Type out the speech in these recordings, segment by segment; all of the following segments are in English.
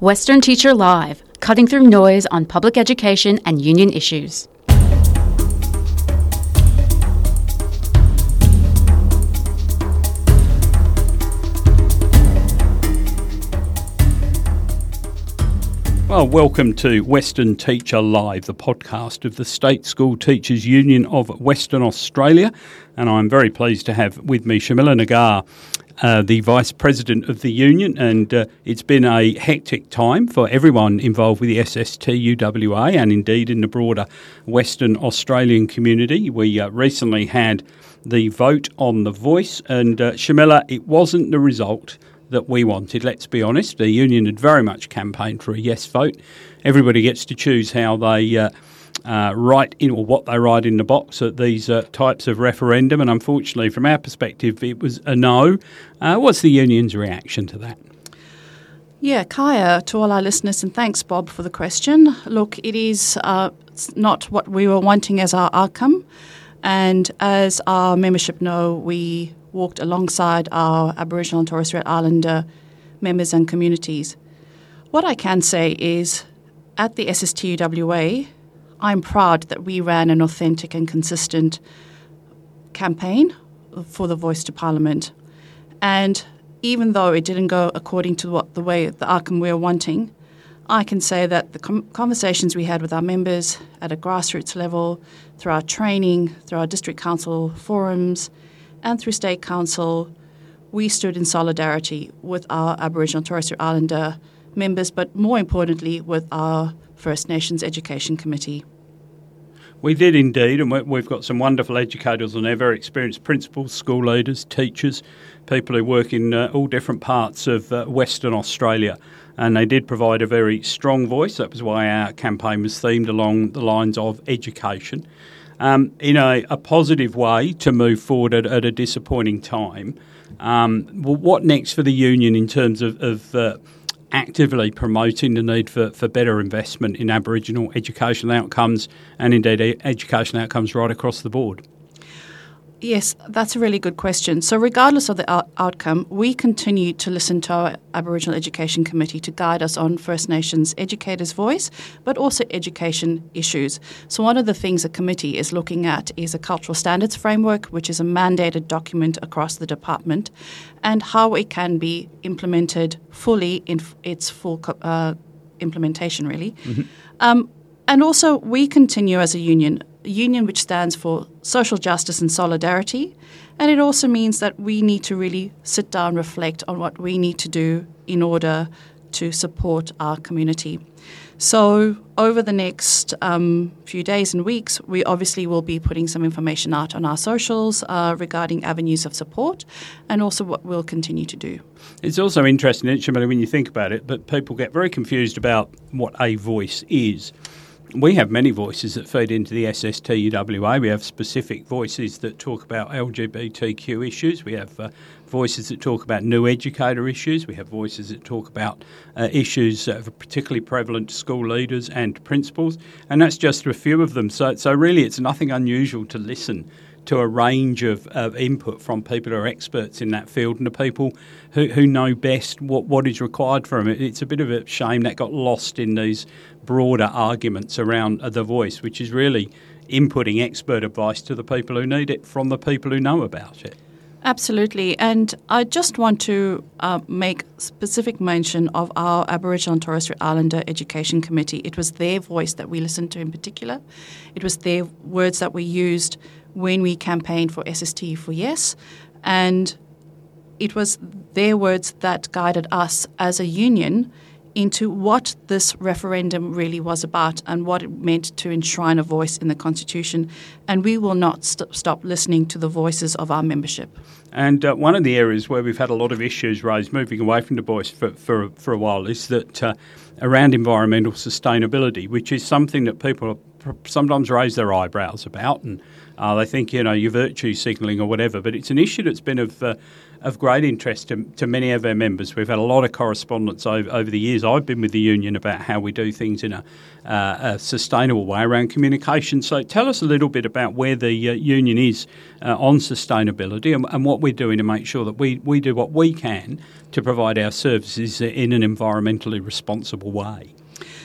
Western Teacher Live, cutting through noise on public education and union issues. Well, welcome to Western Teacher Live, the podcast of the State School Teachers Union of Western Australia. And I'm very pleased to have with me Sharmila Nagar, uh, the Vice President of the Union. And uh, it's been a hectic time for everyone involved with the SSTUWA and indeed in the broader Western Australian community. We uh, recently had the vote on the voice, and uh, Sharmila, it wasn't the result that we wanted, let's be honest. The union had very much campaigned for a yes vote. Everybody gets to choose how they uh, write in or what they write in the box at these uh, types of referendum, and unfortunately, from our perspective, it was a no. Uh, what's the union's reaction to that? Yeah, Kaya, to all our listeners, and thanks, Bob, for the question. Look, it is uh, not what we were wanting as our outcome. And as our membership know, we walked alongside our Aboriginal and Torres Strait Islander members and communities. What I can say is at the SSTUWA, I'm proud that we ran an authentic and consistent campaign for the voice to Parliament. And even though it didn't go according to what the way the outcome we were wanting, I can say that the com- conversations we had with our members at a grassroots level, through our training, through our district council forums, and through State Council, we stood in solidarity with our Aboriginal Torres Strait Islander members, but more importantly, with our First Nations Education Committee. We did indeed, and we've got some wonderful educators on there, very experienced principals, school leaders, teachers, people who work in uh, all different parts of uh, Western Australia. And they did provide a very strong voice. That was why our campaign was themed along the lines of education um, in a, a, positive way to move forward at, at a disappointing time. Um, what next for the union in terms of, of uh, actively promoting the need for, for better investment in Aboriginal educational outcomes and indeed educational outcomes right across the board? Yes, that's a really good question. So, regardless of the out- outcome, we continue to listen to our Aboriginal Education Committee to guide us on First Nations educators' voice, but also education issues. So, one of the things the committee is looking at is a cultural standards framework, which is a mandated document across the department, and how it can be implemented fully in f- its full co- uh, implementation, really. Mm-hmm. Um, and also, we continue as a union union which stands for social justice and solidarity. And it also means that we need to really sit down, reflect on what we need to do in order to support our community. So, over the next um, few days and weeks, we obviously will be putting some information out on our socials uh, regarding avenues of support and also what we'll continue to do. It's also interesting, when you think about it, but people get very confused about what a voice is we have many voices that feed into the SSTUWA. We have specific voices that talk about LGBTQ issues. We have uh, voices that talk about new educator issues. We have voices that talk about uh, issues that are particularly prevalent to school leaders and principals. And that's just a few of them. So, so really, it's nothing unusual to listen to a range of, of input from people who are experts in that field and the people who, who know best what, what is required from it. It's a bit of a shame that got lost in these broader arguments around the voice, which is really inputting expert advice to the people who need it from the people who know about it. Absolutely. And I just want to uh, make specific mention of our Aboriginal and Torres Strait Islander Education Committee. It was their voice that we listened to in particular. It was their words that we used when we campaigned for SST for Yes. And it was their words that guided us as a union into what this referendum really was about and what it meant to enshrine a voice in the Constitution. And we will not st- stop listening to the voices of our membership. And uh, one of the areas where we've had a lot of issues raised, moving away from the voice for, for, for a while, is that uh, around environmental sustainability, which is something that people sometimes raise their eyebrows about and uh, they think, you know, you're virtue signalling or whatever, but it's an issue that's been of, uh, of great interest to, to many of our members. We've had a lot of correspondence over, over the years. I've been with the union about how we do things in a, uh, a sustainable way around communication. So tell us a little bit about where the uh, union is uh, on sustainability and, and, what we're doing to make sure that we, we do what we can to provide our services in an environmentally responsible way.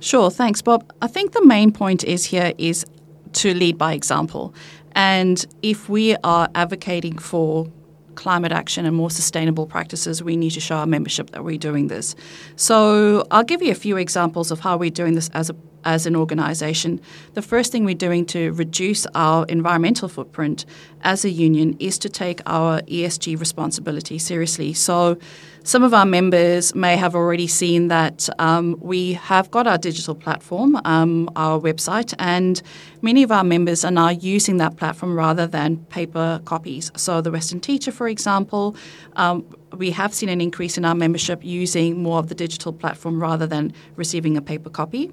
Sure, thanks, Bob. I think the main point is here is to lead by example. And if we are advocating for climate action and more sustainable practices, we need to show our membership that we're doing this. So I'll give you a few examples of how we're doing this as a as an organisation. The first thing we're doing to reduce our environmental footprint as a union is to take our ESG responsibility seriously. So some of our members may have already seen that um, we have got our digital platform, um, our website, and many of our members are now using that platform rather than paper copies. So, the Western Teacher, for example, um, we have seen an increase in our membership using more of the digital platform rather than receiving a paper copy.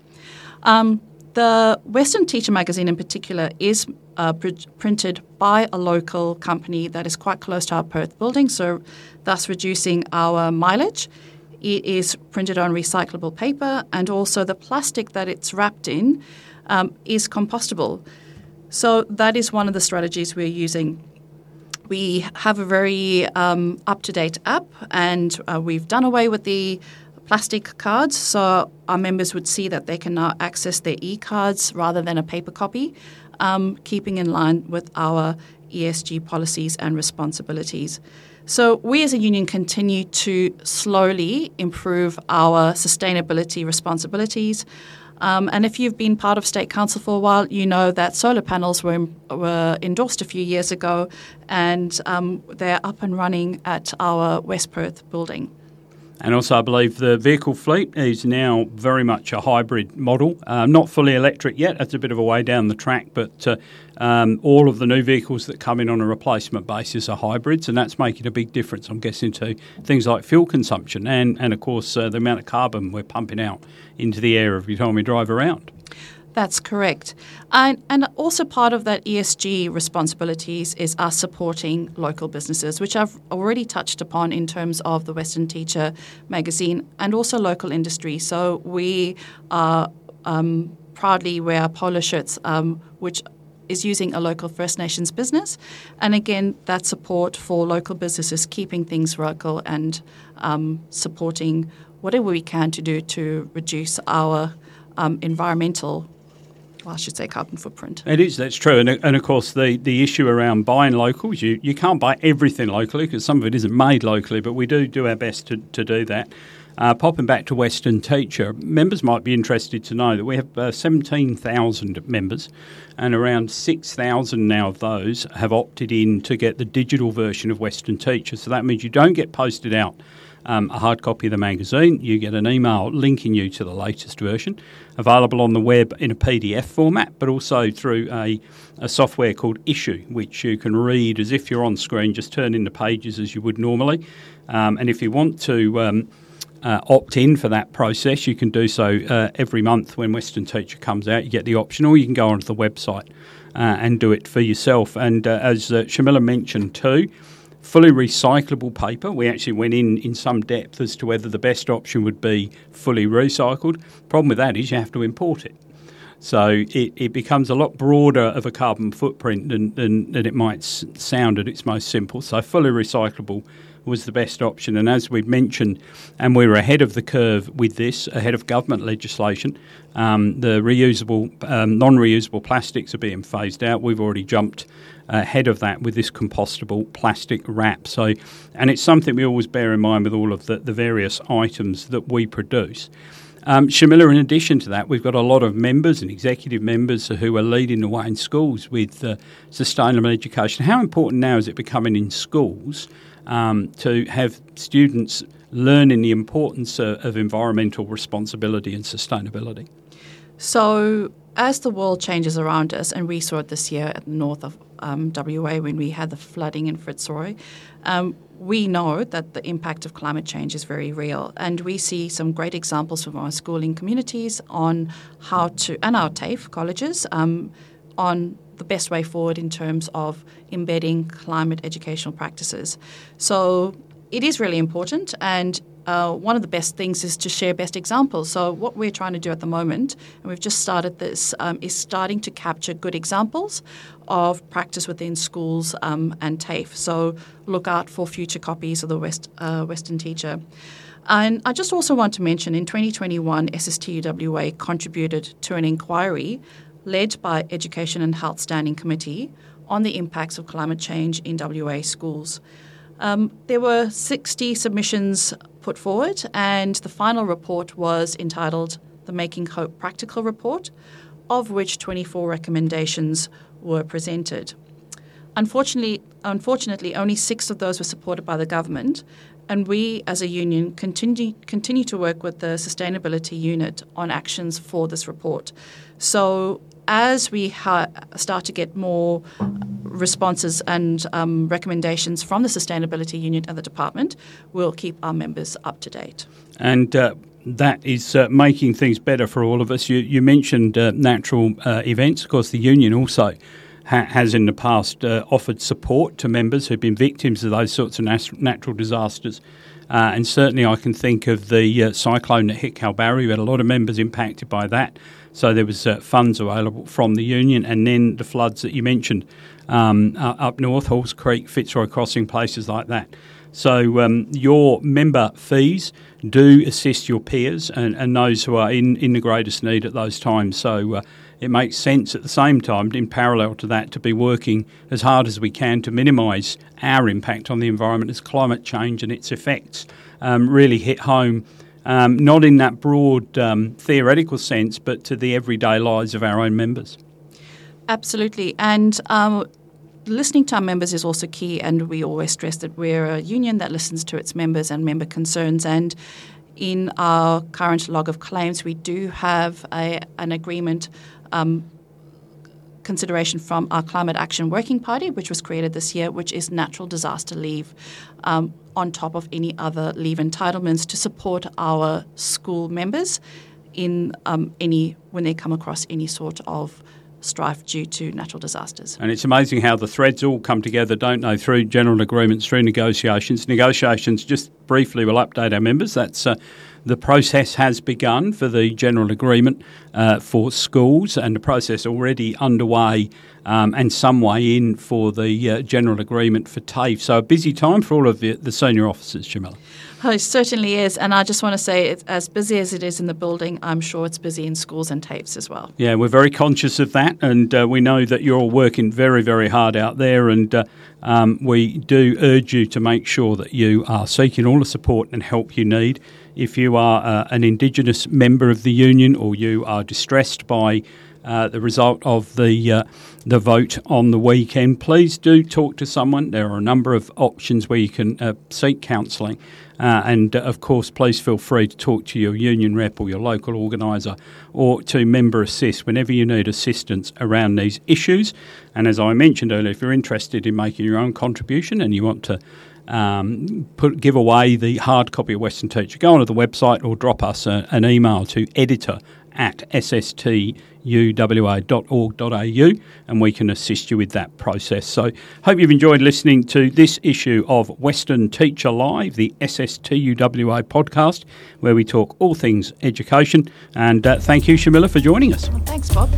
Um, the Western Teacher magazine, in particular, is uh, pr- printed by a local company that is quite close to our Perth building, so thus reducing our mileage. It is printed on recyclable paper, and also the plastic that it's wrapped in um, is compostable. So that is one of the strategies we're using. We have a very um, up to date app, and uh, we've done away with the plastic cards, so our members would see that they can now access their e cards rather than a paper copy, um, keeping in line with our ESG policies and responsibilities. So, we as a union continue to slowly improve our sustainability responsibilities. Um, and if you've been part of State Council for a while, you know that solar panels were, were endorsed a few years ago and um, they're up and running at our West Perth building. And also, I believe the vehicle fleet is now very much a hybrid model, uh, not fully electric yet. That's a bit of a way down the track, but uh, um, all of the new vehicles that come in on a replacement basis are hybrids, and that's making a big difference, I'm guessing, to things like fuel consumption and, and of course, uh, the amount of carbon we're pumping out into the air every time we drive around. That's correct. And, and also part of that ESG responsibilities is us supporting local businesses, which I've already touched upon in terms of the Western Teacher magazine and also local industry. So we are um, proudly wear polo shirts, um, which is using a local First Nations business. And again, that support for local businesses, keeping things local and um, supporting whatever we can to do to reduce our um, environmental well, I should say carbon footprint. It is, that's true. And, and of course, the, the issue around buying locals, you, you can't buy everything locally because some of it isn't made locally, but we do do our best to, to do that. Uh, popping back to Western Teacher, members might be interested to know that we have uh, 17,000 members, and around 6,000 now of those have opted in to get the digital version of Western Teacher. So that means you don't get posted out um, a hard copy of the magazine. You get an email linking you to the latest version, available on the web in a PDF format, but also through a, a software called Issuu, which you can read as if you're on screen, just turn in the pages as you would normally. Um, and if you want to um, uh, opt in for that process, you can do so uh, every month when Western Teacher comes out. You get the option, or you can go onto the website uh, and do it for yourself. And uh, as uh, Sharmila mentioned too, fully recyclable paper. We actually went in in some depth as to whether the best option would be fully recycled. Problem with that is you have to import it. So it, it becomes a lot broader of a carbon footprint than, than, than it might sound at its most simple. So fully recyclable was the best option. And as we've mentioned, and we were ahead of the curve with this, ahead of government legislation, um, the reusable, um, non reusable plastics are being phased out. We've already jumped ahead of that with this compostable plastic wrap. So, and it's something we always bear in mind with all of the, the various items that we produce. Um, Sharmila, in addition to that, we've got a lot of members and executive members who are leading the way in schools with uh, sustainable education. How important now is it becoming in schools um, to have students learning the importance of, of environmental responsibility and sustainability? So, as the world changes around us, and we saw it this year at the north of um, WA when we had the flooding in Fitzroy, um, we know that the impact of climate change is very real. And we see some great examples from our schooling communities on how to, and our TAFE colleges, um, on the best way forward in terms of embedding climate educational practices. So it is really important, and uh, one of the best things is to share best examples. So, what we're trying to do at the moment, and we've just started this, um, is starting to capture good examples of practice within schools um, and TAFE. So, look out for future copies of the West, uh, Western Teacher. And I just also want to mention in 2021, SSTUWA contributed to an inquiry led by Education and Health Standing Committee on the impacts of climate change in WA schools. Um, there were 60 submissions put forward, and the final report was entitled the Making Hope Practical Report, of which 24 recommendations were presented. Unfortunately, unfortunately, only six of those were supported by the government, and we as a union continue, continue to work with the Sustainability Unit on actions for this report. So, as we ha- start to get more responses and um, recommendations from the Sustainability Unit and the department, we'll keep our members up to date. And uh, that is uh, making things better for all of us. You, you mentioned uh, natural uh, events. Of course, the union also ha- has in the past uh, offered support to members who've been victims of those sorts of nat- natural disasters. Uh, and certainly, I can think of the cyclone that hit Kalbarri. We had a lot of members impacted by that. So there was uh, funds available from the union, and then the floods that you mentioned um, up north, Halls Creek, Fitzroy Crossing, places like that. So um, your member fees do assist your peers and, and, those who are in, in the greatest need at those times. So uh, it makes sense at the same time, in parallel to that, to be working as hard as we can to minimise our impact on the environment as climate change and its effects um, really hit home. Um, not in that broad um, theoretical sense, but to the everyday lives of our own members. Absolutely. And um, listening to our members is also key, and we always stress that we're a union that listens to its members and member concerns. And in our current log of claims, we do have a, an agreement um, consideration from our Climate Action Working Party, which was created this year, which is natural disaster leave um, on top of any other leave entitlements to support our school members in um, any when they come across any sort of strife due to natural disasters. And it's amazing how the threads all come together, don't they, through general agreements, through negotiations. Negotiations, just briefly, will update our members. That's uh, the process has begun for the general agreement uh, for schools, and the process already underway um, and some way in for the uh, general agreement for TAFE. So a busy time for all of the, the senior officers, Sharmila. Oh, it certainly is. And I just want to say, it's as busy as it is in the building, I'm sure it's busy in schools and TAFEs as well. Yeah, we're very conscious of that. And uh, we know that you're all working very, very hard out there. And uh, um, we do urge you to make sure that you are seeking all the support and help you need. If you are uh, an Indigenous member of the union or you are distressed by uh, the result of the uh, the vote on the weekend, please do talk to someone. There are a number of options where you can uh, seek counselling, uh, and uh, of course, please feel free to talk to your union rep or your local organiser or to Member Assist whenever you need assistance around these issues. And as I mentioned earlier, if you're interested in making your own contribution and you want to um, put give away the hard copy of Western Teacher, go onto the website or drop us a, an email to editor at sstuwa.org.au and we can assist you with that process. So, hope you've enjoyed listening to this issue of Western Teacher Live, the SSTUWA podcast, where we talk all things education. And uh, thank you, Sharmila, for joining us. Well, thanks, Bob.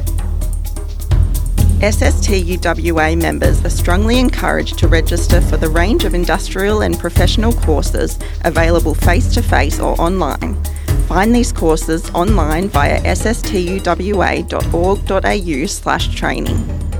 SSTUWA members are strongly encouraged to register for the range of industrial and professional courses available face to face or online. Find these courses online via sstuwa.org.au slash training.